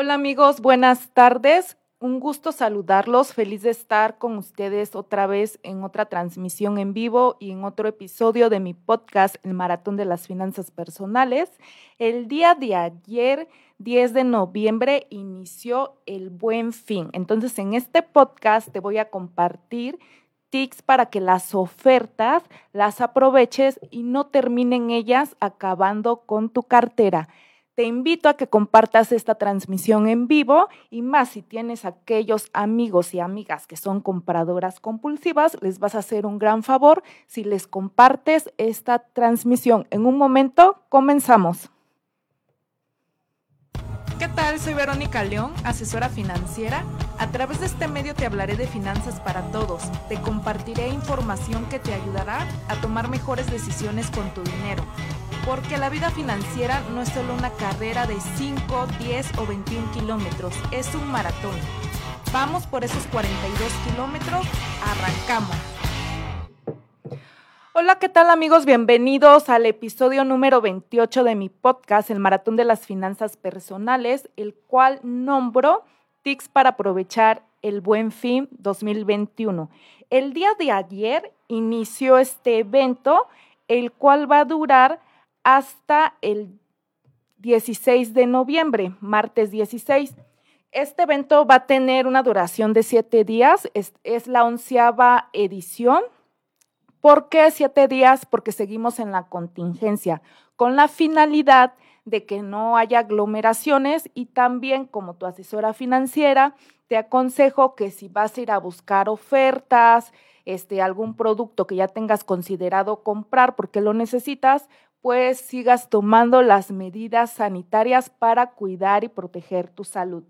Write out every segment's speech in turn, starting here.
Hola amigos, buenas tardes. Un gusto saludarlos, feliz de estar con ustedes otra vez en otra transmisión en vivo y en otro episodio de mi podcast, El Maratón de las Finanzas Personales. El día de ayer, 10 de noviembre, inició el buen fin. Entonces, en este podcast te voy a compartir tips para que las ofertas las aproveches y no terminen ellas acabando con tu cartera. Te invito a que compartas esta transmisión en vivo y más si tienes aquellos amigos y amigas que son compradoras compulsivas, les vas a hacer un gran favor si les compartes esta transmisión. En un momento, comenzamos. ¿Qué tal? Soy Verónica León, asesora financiera. A través de este medio te hablaré de finanzas para todos. Te compartiré información que te ayudará a tomar mejores decisiones con tu dinero porque la vida financiera no es solo una carrera de 5, 10 o 21 kilómetros, es un maratón. Vamos por esos 42 kilómetros, arrancamos. Hola, ¿qué tal amigos? Bienvenidos al episodio número 28 de mi podcast, El Maratón de las Finanzas Personales, el cual nombro Para aprovechar el Buen Fin 2021. El día de ayer inició este evento, el cual va a durar hasta el 16 de noviembre, martes 16. Este evento va a tener una duración de siete días, es, la onceava edición. ¿Por qué siete días? Porque seguimos en la contingencia, con la finalidad de que no haya aglomeraciones y también como tu asesora financiera, te aconsejo que si vas a ir a buscar ofertas, este, algún producto que ya tengas considerado comprar porque lo necesitas, pues sigas tomando las medidas sanitarias para cuidar y proteger tu salud.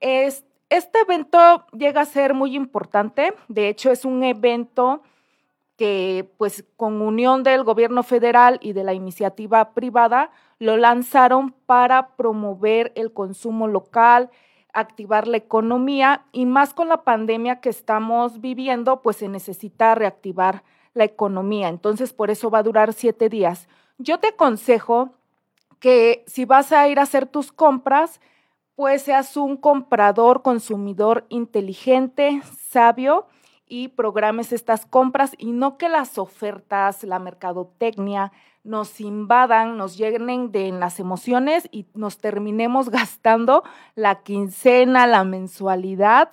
este evento llega a ser muy importante, de hecho es un evento que pues con unión del gobierno federal y de la iniciativa privada lo lanzaron para promover el consumo local, activar la economía y más con la pandemia que estamos viviendo, pues se necesita reactivar la economía. Entonces, por eso va a durar siete días. Yo te aconsejo que si vas a ir a hacer tus compras, pues seas un comprador, consumidor inteligente, sabio y programes estas compras y no que las ofertas, la mercadotecnia nos invadan, nos llenen de las emociones y nos terminemos gastando la quincena, la mensualidad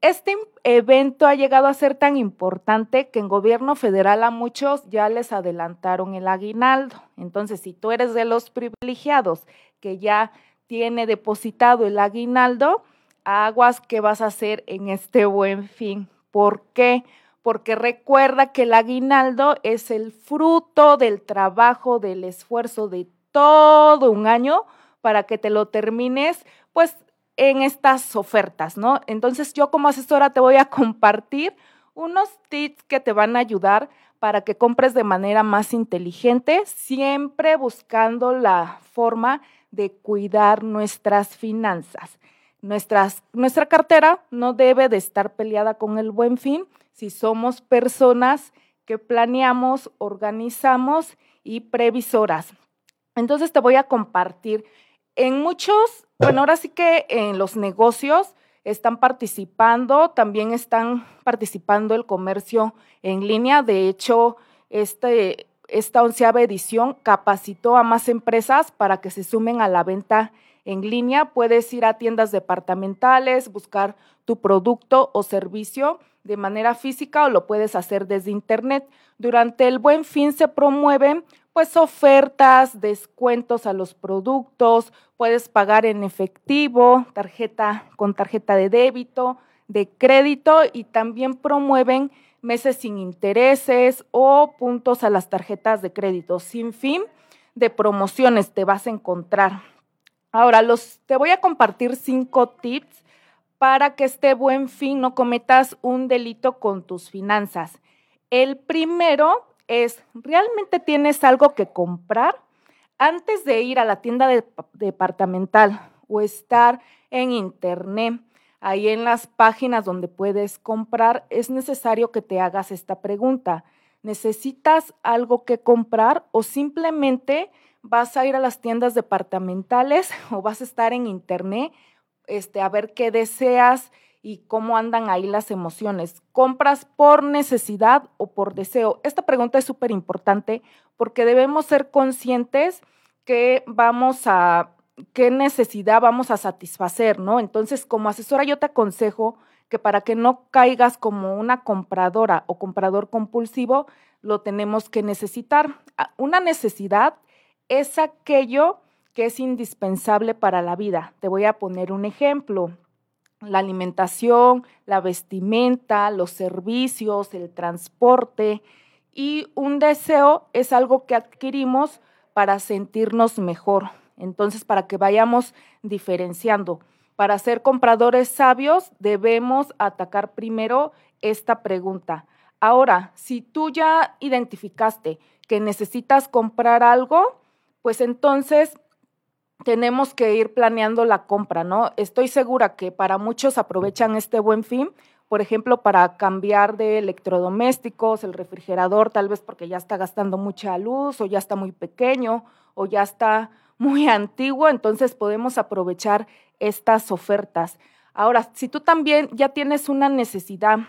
este evento ha llegado a ser tan importante que en gobierno federal a muchos ya les adelantaron el aguinaldo. Entonces, si tú eres de los privilegiados que ya tiene depositado el aguinaldo, aguas, ¿qué vas a hacer en este buen fin? ¿Por qué? Porque recuerda que el aguinaldo es el fruto del trabajo, del esfuerzo de todo un año para que te lo termines, pues en estas ofertas, ¿no? Entonces yo como asesora te voy a compartir unos tips que te van a ayudar para que compres de manera más inteligente, siempre buscando la forma de cuidar nuestras finanzas. Nuestras, nuestra cartera no debe de estar peleada con el buen fin si somos personas que planeamos, organizamos y previsoras. Entonces te voy a compartir en muchos, bueno, ahora sí que en los negocios están participando, también están participando el comercio en línea. De hecho, este, esta onceava edición capacitó a más empresas para que se sumen a la venta en línea. Puedes ir a tiendas departamentales, buscar tu producto o servicio de manera física o lo puedes hacer desde internet. Durante el buen fin se promueven pues ofertas, descuentos a los productos, puedes pagar en efectivo, tarjeta con tarjeta de débito, de crédito y también promueven meses sin intereses o puntos a las tarjetas de crédito. Sin fin de promociones te vas a encontrar. Ahora, los, te voy a compartir cinco tips para que este buen fin no cometas un delito con tus finanzas. El primero es, ¿realmente tienes algo que comprar? Antes de ir a la tienda departamental o estar en internet, ahí en las páginas donde puedes comprar, es necesario que te hagas esta pregunta. ¿Necesitas algo que comprar o simplemente vas a ir a las tiendas departamentales o vas a estar en internet este, a ver qué deseas y cómo andan ahí las emociones. ¿Compras por necesidad o por deseo? Esta pregunta es súper importante porque debemos ser conscientes que vamos a, qué necesidad vamos a satisfacer, ¿no? Entonces, como asesora yo te aconsejo que para que no caigas como una compradora o comprador compulsivo, lo tenemos que necesitar. Ah, una necesidad es aquello que es indispensable para la vida. Te voy a poner un ejemplo. La alimentación, la vestimenta, los servicios, el transporte y un deseo es algo que adquirimos para sentirnos mejor. Entonces, para que vayamos diferenciando. Para ser compradores sabios debemos atacar primero esta pregunta. Ahora, si tú ya identificaste que necesitas comprar algo, pues entonces tenemos que ir planeando la compra, ¿no? Estoy segura que para muchos aprovechan este buen fin, por ejemplo, para cambiar de electrodomésticos, el refrigerador, tal vez porque ya está gastando mucha luz o ya está muy pequeño o ya está muy antiguo, entonces podemos aprovechar estas ofertas. Ahora, si tú también ya tienes una necesidad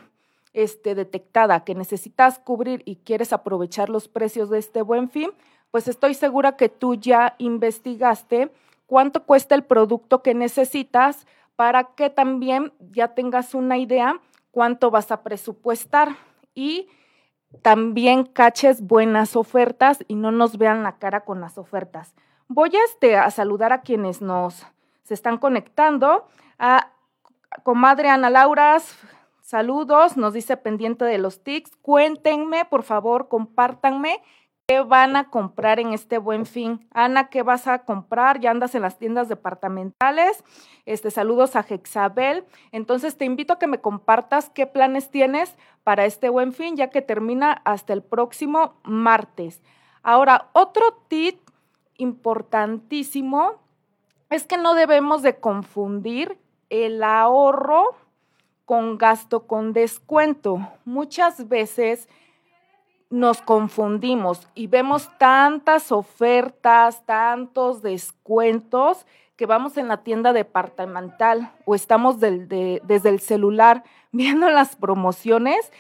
este, detectada que necesitas cubrir y quieres aprovechar los precios de este buen fin, pues estoy segura que tú ya investigaste cuánto cuesta el producto que necesitas para que también ya tengas una idea cuánto vas a presupuestar y también caches buenas ofertas y no nos vean la cara con las ofertas. Voy a, este, a saludar a quienes nos se están conectando. A comadre Ana Lauras, saludos, nos dice pendiente de los tics. Cuéntenme, por favor, compártanme ¿Qué van a comprar en este buen fin? Ana, ¿qué vas a comprar? Ya andas en las tiendas departamentales. Este, saludos a Hexabel. Entonces te invito a que me compartas qué planes tienes para este buen fin, ya que termina hasta el próximo martes. Ahora, otro tip importantísimo es que no debemos de confundir el ahorro con gasto con descuento. Muchas veces nos confundimos y vemos tantas ofertas, tantos descuentos que vamos en la tienda departamental o estamos desde el celular viendo las promociones,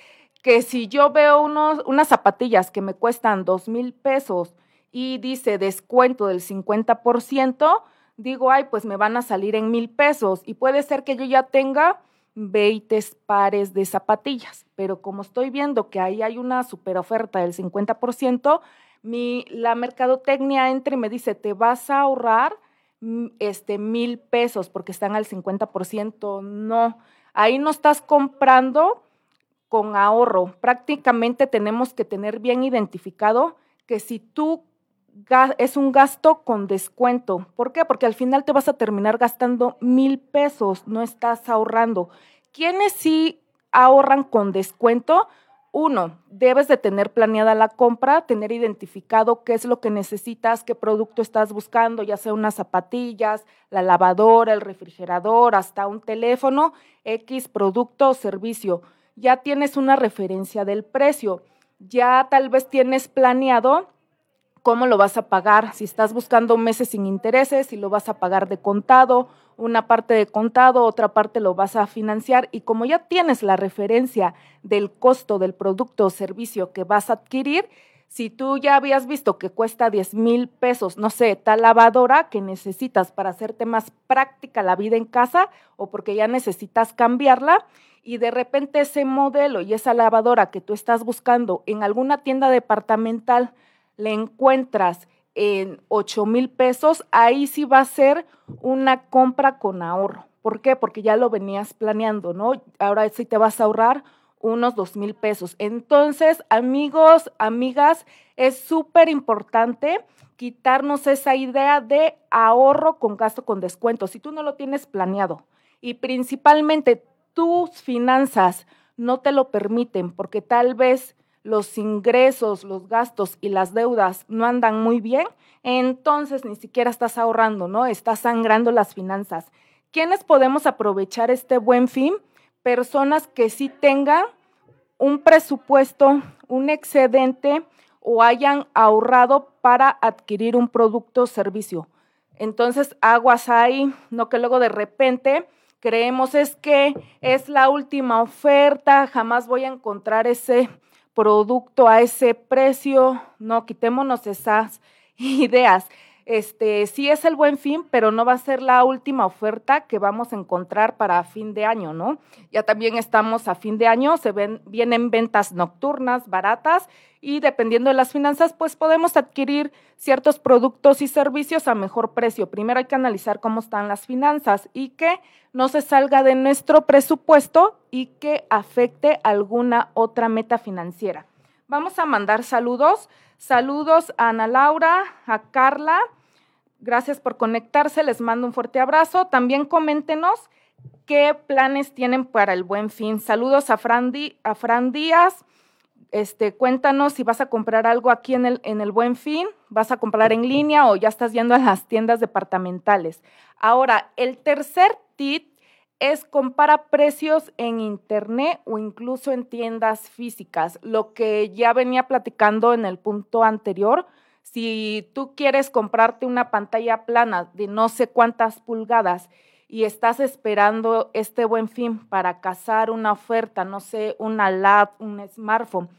que si yo veo unos, unas zapatillas que me cuestan dos mil pesos y dice descuento del 50%, digo, ay, pues me van a salir en mil pesos y puede ser que yo ya tenga 20 pares de zapatillas, pero como estoy viendo que ahí hay una super oferta del 50%, mi, la mercadotecnia entra y me dice, te vas a ahorrar mm, este, mil pesos porque están al 50%. No, ahí no estás comprando con ahorro. Prácticamente tenemos que tener bien identificado que si tú es un gasto con descuento. ¿Por qué? Porque al final te vas a terminar gastando mil pesos, no estás ahorrando. ¿Quiénes sí ahorran con descuento? Uno, debes de tener planeada la compra, tener identificado qué es lo que necesitas, qué producto estás buscando, ya sea unas zapatillas, la lavadora, el refrigerador, hasta un teléfono, X producto o servicio. Ya tienes una referencia del precio. Ya tal vez tienes planeado cómo lo vas a pagar, si estás buscando meses sin intereses, si lo vas a pagar de contado, una parte de contado, otra parte lo vas a financiar. Y como ya tienes la referencia del costo del producto o servicio que vas a adquirir, si tú ya habías visto que cuesta 10 mil pesos, no sé, tal lavadora que necesitas para hacerte más práctica la vida en casa o porque ya necesitas cambiarla y de repente ese modelo y esa lavadora que tú estás buscando en alguna tienda departamental, le encuentras en 8 mil pesos, ahí sí va a ser una compra con ahorro. ¿Por qué? Porque ya lo venías planeando, ¿no? Ahora sí te vas a ahorrar unos 2 mil pesos. Entonces, amigos, amigas, es súper importante quitarnos esa idea de ahorro con gasto con descuento. Si tú no lo tienes planeado y principalmente tus finanzas no te lo permiten porque tal vez los ingresos, los gastos y las deudas no andan muy bien, entonces ni siquiera estás ahorrando, ¿no? Estás sangrando las finanzas. ¿Quiénes podemos aprovechar este buen fin? Personas que sí tengan un presupuesto, un excedente o hayan ahorrado para adquirir un producto o servicio. Entonces, aguas ahí, no que luego de repente creemos es que es la última oferta, jamás voy a encontrar ese producto a ese precio. No, quitémonos esas ideas este, sí es el buen fin, pero no va a ser la última oferta que vamos a encontrar para fin de año, ¿no? Ya también estamos a fin de año, se ven, vienen ventas nocturnas, baratas, y dependiendo de las finanzas, pues podemos adquirir ciertos productos y servicios a mejor precio. Primero hay que analizar cómo están las finanzas y que no se salga de nuestro presupuesto y que afecte alguna otra meta financiera. Vamos a mandar saludos. Saludos a Ana Laura, a Carla, Gracias por conectarse, les mando un fuerte abrazo. También coméntenos qué planes tienen para el buen fin. Saludos a Fran, a Díaz. Este, cuéntanos si vas a comprar algo aquí en el, en el Buen Fin, vas a comprar en línea o ya estás yendo a las tiendas departamentales. Ahora, el tercer tip es compara precios en internet o incluso en tiendas físicas, lo que ya venía platicando en el punto anterior si tú quieres comprarte una pantalla plana de no sé cuántas pulgadas y estás esperando este buen fin para cazar una oferta, no sé, una lab, un smartphone,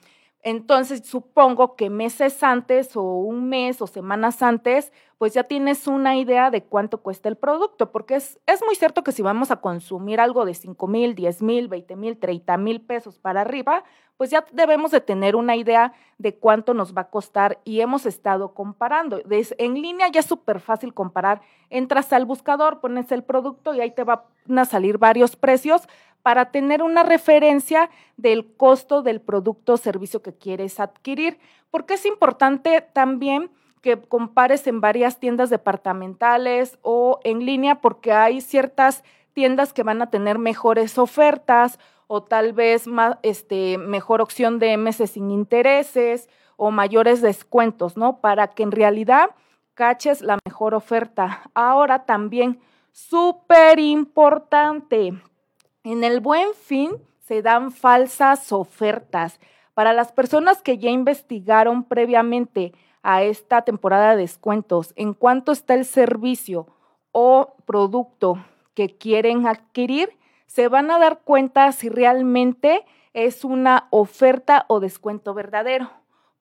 entonces, supongo que meses antes o un mes o semanas antes, pues ya tienes una idea de cuánto cuesta el producto, porque es, es muy cierto que si vamos a consumir algo de 5 mil, 10 mil, 20 mil, 30 mil pesos para arriba, pues ya debemos de tener una idea de cuánto nos va a costar y hemos estado comparando. en línea ya es súper fácil comparar. Entras al buscador, pones el producto y ahí te van a salir varios precios para tener una referencia del costo del producto o servicio que quieres adquirir. Porque es importante también que compares en varias tiendas departamentales o en línea porque hay ciertas tiendas que van a tener mejores ofertas o tal vez más, este, mejor opción de meses sin intereses o mayores descuentos, ¿no? Para que en realidad caches la mejor oferta. Ahora también, súper importante, en el buen fin se dan falsas ofertas. Para las personas que ya investigaron previamente a esta temporada de descuentos en cuánto está el servicio o producto que quieren adquirir, se van a dar cuenta si realmente es una oferta o descuento verdadero.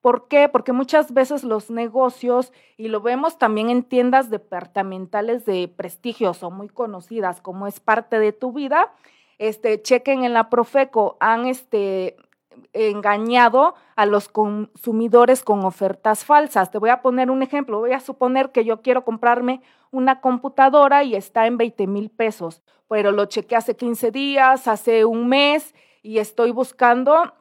¿Por qué? Porque muchas veces los negocios, y lo vemos también en tiendas departamentales de prestigios o muy conocidas como es parte de tu vida, este, chequen en la Profeco, han este, engañado a los consumidores con ofertas falsas. Te voy a poner un ejemplo. Voy a suponer que yo quiero comprarme una computadora y está en 20 mil pesos, pero lo chequé hace 15 días, hace un mes y estoy buscando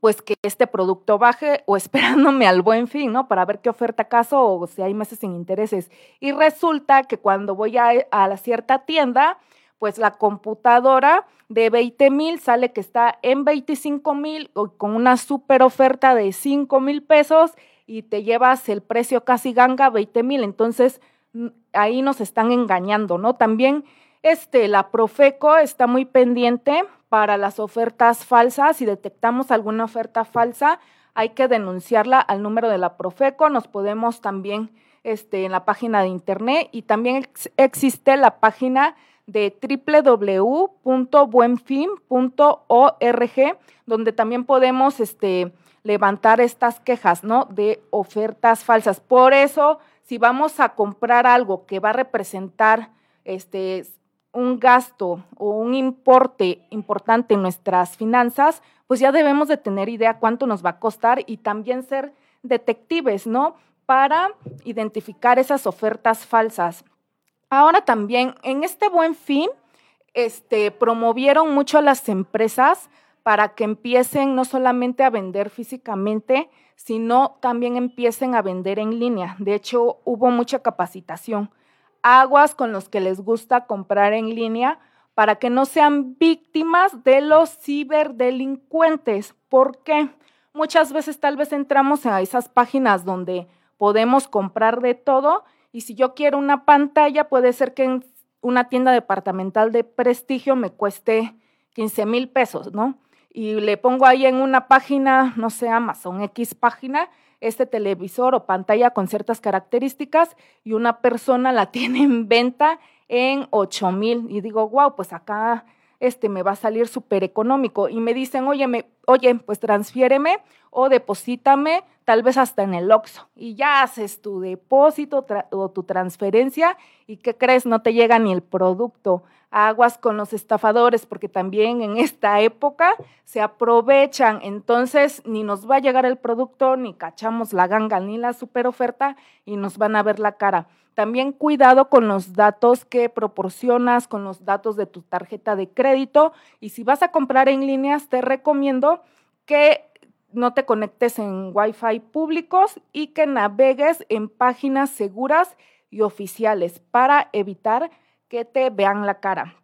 pues que este producto baje o esperándome al buen fin, ¿no? Para ver qué oferta acaso o si hay meses sin intereses. Y resulta que cuando voy a la cierta tienda, pues la computadora de 20 mil sale que está en 25 mil con una super oferta de 5 mil pesos y te llevas el precio casi ganga 20 mil. Entonces ahí nos están engañando, ¿no? También este, la Profeco está muy pendiente para las ofertas falsas. Si detectamos alguna oferta falsa, hay que denunciarla al número de la Profeco. Nos podemos también este, en la página de internet y también existe la página de www.buenfin.org, donde también podemos este, levantar estas quejas ¿no? de ofertas falsas. Por eso, si vamos a comprar algo que va a representar este, un gasto o un importe importante en nuestras finanzas, pues ya debemos de tener idea cuánto nos va a costar y también ser detectives, ¿no? Para identificar esas ofertas falsas. Ahora también, en este buen fin, este, promovieron mucho a las empresas para que empiecen no solamente a vender físicamente, sino también empiecen a vender en línea. De hecho, hubo mucha capacitación. Aguas con los que les gusta comprar en línea para que no sean víctimas de los ciberdelincuentes. ¿Por qué? Muchas veces tal vez entramos a esas páginas donde podemos comprar de todo y si yo quiero una pantalla, puede ser que en una tienda departamental de prestigio me cueste 15 mil pesos, ¿no? Y le pongo ahí en una página, no sé, Amazon X página, este televisor o pantalla con ciertas características y una persona la tiene en venta en 8 mil. Y digo, wow, pues acá este me va a salir súper económico. Y me dicen, oye, me, oye, pues transfiéreme o deposítame, tal vez hasta en el OXXO. Y ya haces tu depósito o tu transferencia y ¿qué crees? No te llega ni el producto. Aguas con los estafadores, porque también en esta época se aprovechan. Entonces, ni nos va a llegar el producto, ni cachamos la ganga, ni la super oferta y nos van a ver la cara. También cuidado con los datos que proporcionas, con los datos de tu tarjeta de crédito. Y si vas a comprar en líneas, te recomiendo que no te conectes en Wi-Fi públicos y que navegues en páginas seguras y oficiales para evitar que te vean la cara.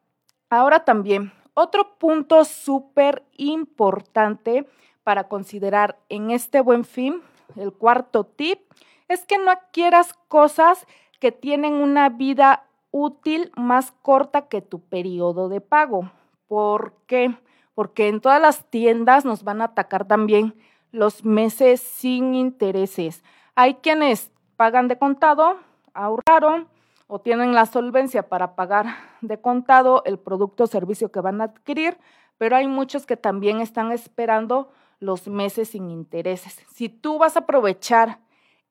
Ahora también, otro punto súper importante para considerar en este buen fin, el cuarto tip, es que no adquieras cosas que tienen una vida útil más corta que tu periodo de pago. ¿Por qué? Porque en todas las tiendas nos van a atacar también los meses sin intereses. Hay quienes pagan de contado, ahorraron o tienen la solvencia para pagar de contado el producto o servicio que van a adquirir, pero hay muchos que también están esperando los meses sin intereses. Si tú vas a aprovechar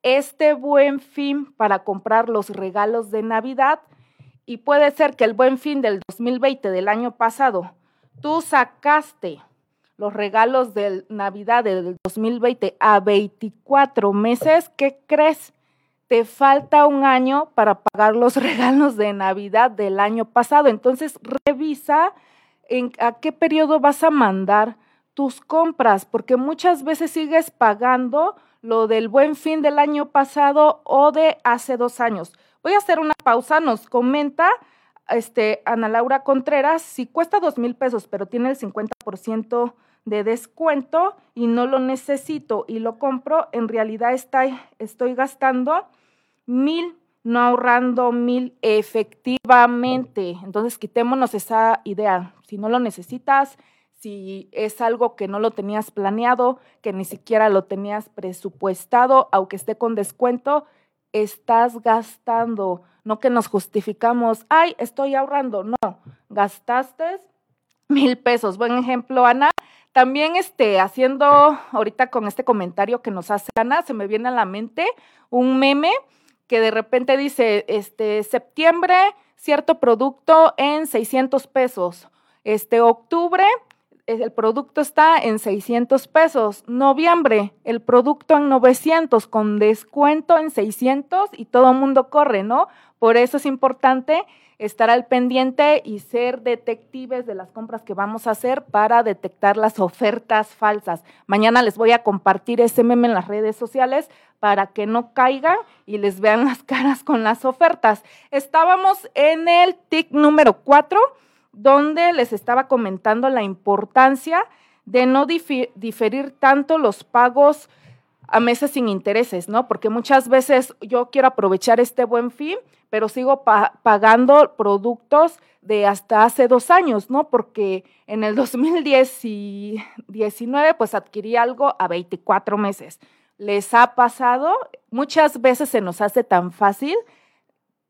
este buen fin para comprar los regalos de Navidad y puede ser que el buen fin del 2020 del año pasado tú sacaste los regalos de Navidad del 2020 a 24 meses, ¿qué crees? Te falta un año para pagar los regalos de Navidad del año pasado. Entonces, revisa a qué periodo vas a mandar tus compras, porque muchas veces sigues pagando lo del buen fin del año pasado o de hace dos años. Voy a hacer una pausa, nos comenta este, Ana Laura Contreras, si cuesta dos mil pesos, pero tiene el 50% de descuento y no lo necesito y lo compro, en realidad estoy gastando mil, no ahorrando mil efectivamente. Entonces, quitémonos esa idea. Si no lo necesitas, si es algo que no lo tenías planeado, que ni siquiera lo tenías presupuestado, aunque esté con descuento, estás gastando. No que nos justificamos, ay, estoy ahorrando. No, gastaste mil pesos. Buen ejemplo, Ana. También este, haciendo ahorita con este comentario que nos hace Ana, se me viene a la mente un meme que de repente dice, este, septiembre, cierto producto en 600 pesos. Este, octubre, el producto está en 600 pesos. Noviembre, el producto en 900 con descuento en 600 y todo el mundo corre, ¿no? Por eso es importante estar al pendiente y ser detectives de las compras que vamos a hacer para detectar las ofertas falsas. Mañana les voy a compartir ese meme en las redes sociales para que no caigan y les vean las caras con las ofertas. Estábamos en el TIC número 4 donde les estaba comentando la importancia de no diferir tanto los pagos a meses sin intereses, ¿no? Porque muchas veces yo quiero aprovechar este buen fin, pero sigo pagando productos de hasta hace dos años, ¿no? Porque en el 2019 pues adquirí algo a 24 meses. ¿Les ha pasado? Muchas veces se nos hace tan fácil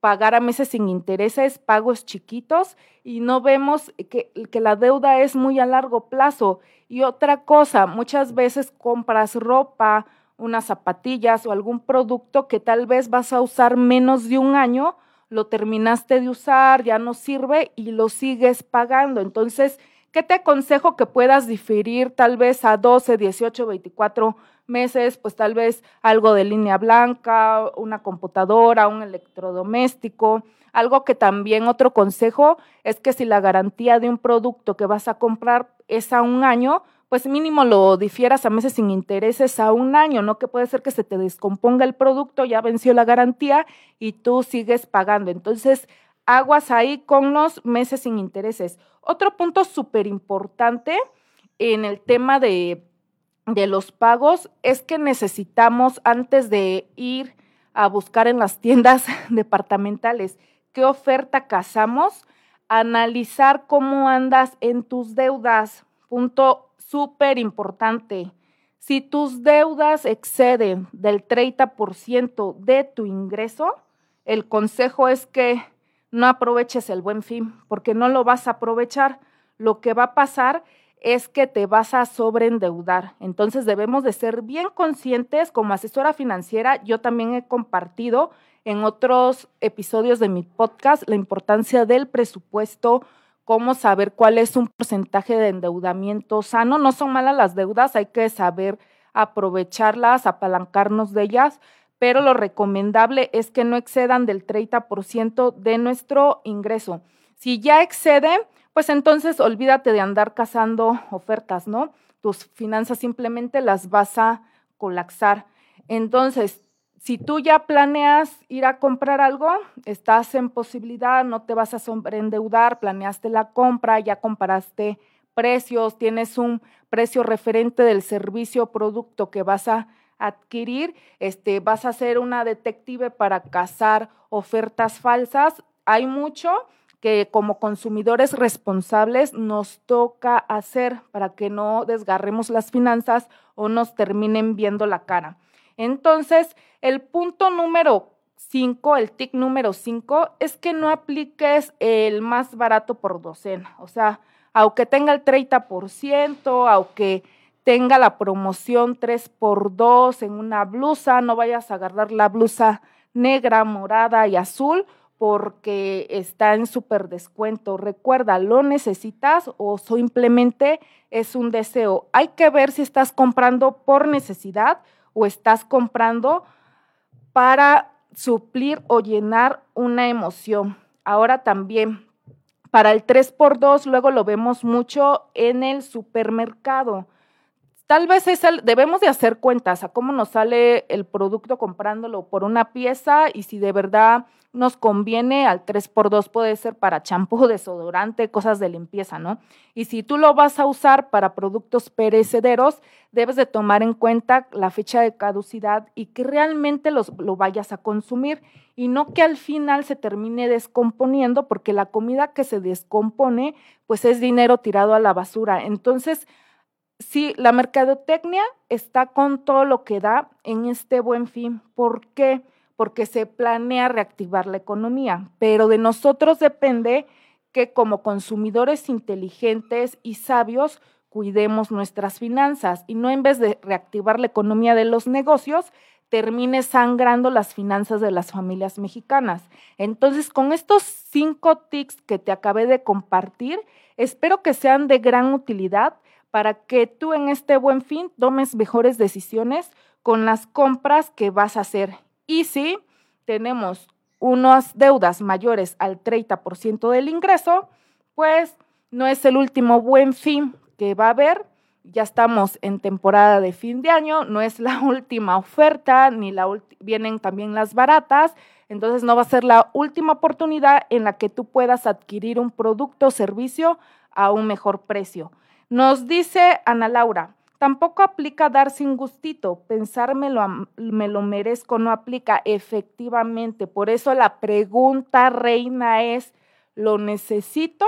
pagar a meses sin intereses, pagos chiquitos y no vemos que, la deuda es muy a largo plazo. Y otra cosa, muchas veces compras ropa, unas zapatillas o algún producto que tal vez vas a usar menos de un año, lo terminaste de usar, ya no sirve y lo sigues pagando. Entonces, ¿qué te aconsejo que puedas diferir tal vez a 12, 18, 24 meses, pues tal vez algo de línea blanca, una computadora, un electrodoméstico. Algo que también otro consejo es que si la garantía de un producto que vas a comprar es a un año, pues mínimo lo difieras a meses sin intereses a un año, ¿no? Que puede ser que se te descomponga el producto, ya venció la garantía y tú sigues pagando. Entonces, aguas ahí con los meses sin intereses. Otro punto súper importante en el tema de de los pagos es que necesitamos, antes de ir a buscar en las tiendas departamentales qué oferta casamos, analizar cómo andas en tus deudas. Punto súper importante. Si tus deudas exceden del 30% de tu ingreso, el consejo es que no aproveches el buen fin, porque no lo vas a aprovechar. Lo que va a pasar es que te vas a sobreendeudar. Entonces debemos de ser bien conscientes como asesora financiera. Yo también he compartido en otros episodios de mi podcast la importancia del presupuesto, cómo saber cuál es un porcentaje de endeudamiento sano. No son malas las deudas, hay que saber aprovecharlas, apalancarnos de ellas, pero lo recomendable es que no excedan del 30% de nuestro ingreso. Si ya excede, pues entonces olvídate de andar cazando ofertas, ¿no? Tus finanzas simplemente las vas a colapsar. Entonces, si tú ya planeas ir a comprar algo, estás en posibilidad, no te vas a sobreendeudar, planeaste la compra, ya comparaste precios, tienes un precio referente del servicio o producto que vas a adquirir, este, vas a ser una detective para cazar ofertas falsas. Hay mucho que como consumidores responsables nos toca hacer para que no desgarremos las finanzas o nos terminen viendo la cara. Entonces, el punto número 5, el TIC número 5, es que no apliques el más barato por docena. O sea, aunque tenga el 30%, aunque tenga la promoción 3 por 2 en una blusa, no vayas a agarrar la blusa negra, morada y azul porque está en súper descuento. Recuerda, ¿lo necesitas o simplemente es un deseo? Hay que ver si estás comprando por necesidad o estás comprando para suplir o llenar una emoción. Ahora también, para el 3x2, luego lo vemos mucho en el supermercado. Tal vez debemos de hacer cuentas a cómo nos sale el producto comprándolo por una pieza y si de verdad nos conviene, al 3x2 puede ser para champú, desodorante, cosas de limpieza, ¿no? Y si tú lo vas a usar para productos perecederos, debes de tomar en cuenta la fecha de caducidad y que realmente los, lo vayas a consumir y no que al final se termine descomponiendo porque la comida que se descompone pues es dinero tirado a la basura. Entonces, sí, la mercadotecnia está con todo lo que da en este buen fin. ¿Por qué? Porque se planea reactivar la economía, pero de nosotros depende que como consumidores inteligentes y sabios cuidemos nuestras finanzas y no en vez de reactivar la economía de los negocios, termine sangrando las finanzas de las familias mexicanas. Entonces, con estos cinco tips que te acabé de compartir, espero que sean de gran utilidad para que tú en este buen fin tomes mejores decisiones con las compras que vas a hacer. Y si tenemos unas deudas mayores al 30% del ingreso, pues no es el último buen fin que va a haber. Ya estamos en temporada de fin de año, no es la última oferta, ni la vienen también las baratas, entonces no va a ser la última oportunidad en la que tú puedas adquirir un producto o servicio a un mejor precio. Nos dice Ana Laura, tampoco aplica dar sin gustito, pensar me lo, me lo merezco no aplica efectivamente. Por eso la pregunta reina es, ¿lo necesito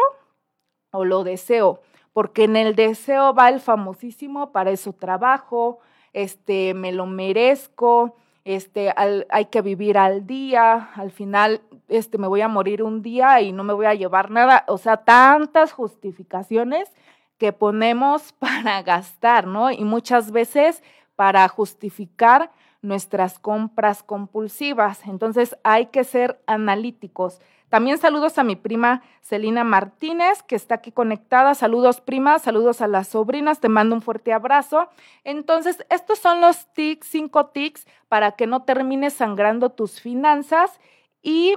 o lo deseo? Porque en el deseo va el famosísimo, para eso trabajo, este, me lo merezco, este, hay que vivir al día, al final este, me voy a morir un día y no me voy a llevar nada, o sea, tantas justificaciones que ponemos para gastar, ¿no? Y muchas veces para justificar nuestras compras compulsivas. Entonces hay que ser analíticos. También saludos a mi prima Celina Martínez, que está aquí conectada. Saludos, prima. Saludos a las sobrinas. Te mando un fuerte abrazo. Entonces, estos son los tics, cinco tics para que no termines sangrando tus finanzas y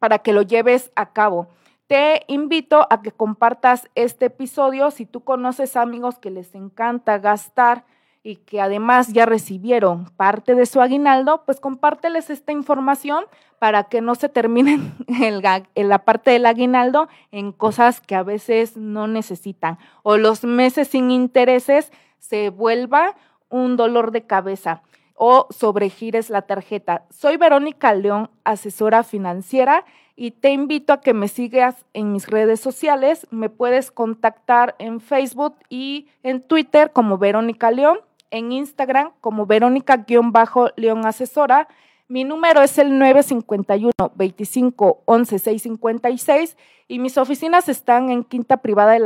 para que lo lleves a cabo. Te invito a que compartas este episodio si tú conoces amigos que les encanta gastar y que además ya recibieron parte de su aguinaldo, pues compárteles esta información para que no se terminen en la parte del aguinaldo en cosas que a veces no necesitan o los meses sin intereses se vuelva un dolor de cabeza o sobregires la tarjeta. Soy Verónica León, asesora financiera y te invito a que me sigas en mis redes sociales. Me puedes contactar en Facebook y en Twitter como Verónica León en Instagram como Verónica-León Asesora. Mi número es el 951 25 11 656 y mis oficinas están en Quinta Privada de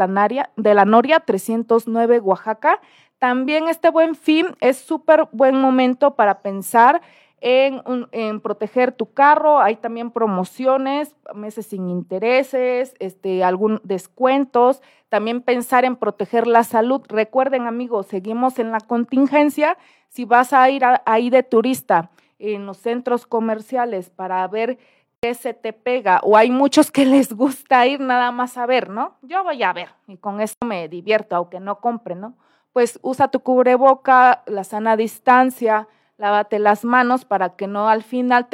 la, Noria 309 Oaxaca. También este buen fin es súper buen momento para pensar en, proteger tu carro. Hay también promociones, meses sin intereses, este, algún descuentos. También pensar en proteger la salud. Recuerden, amigos, seguimos en la contingencia. Si vas a ir ahí de turista en los centros comerciales para ver qué se te pega, o hay muchos que les gusta ir nada más a ver, ¿no? Yo voy a ver y con eso me divierto, aunque no compre, ¿no? Pues usa tu cubreboca, la sana distancia, lávate las manos para que no al final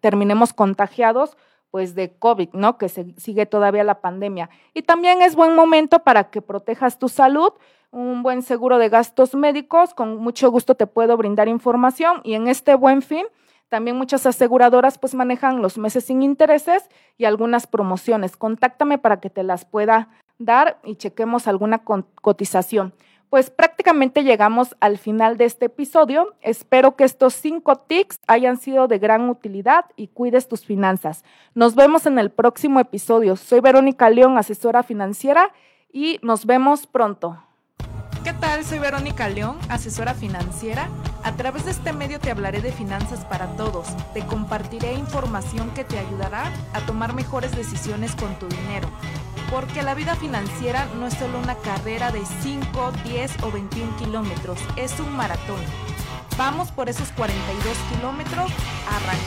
terminemos contagiados pues de COVID, ¿no? Que se sigue todavía la pandemia. Y también es buen momento para que protejas tu salud, un buen seguro de gastos médicos, con mucho gusto te puedo brindar información y en este buen fin también muchas aseguradoras pues manejan los meses sin intereses y algunas promociones. Contáctame para que te las pueda dar y chequemos alguna cotización. Pues prácticamente llegamos al final de este episodio. Espero que estos cinco tics hayan sido de gran utilidad y cuides tus finanzas. Nos vemos en el próximo episodio. Soy Verónica León, asesora financiera, y nos vemos pronto. ¿Qué tal? Soy Verónica León, asesora financiera. A través de este medio te hablaré de finanzas para todos. Te compartiré información que te ayudará a tomar mejores decisiones con tu dinero. Porque la vida financiera no es solo una carrera de 5, 10 o 21 kilómetros, es un maratón. Vamos por esos 42 kilómetros, arrancar.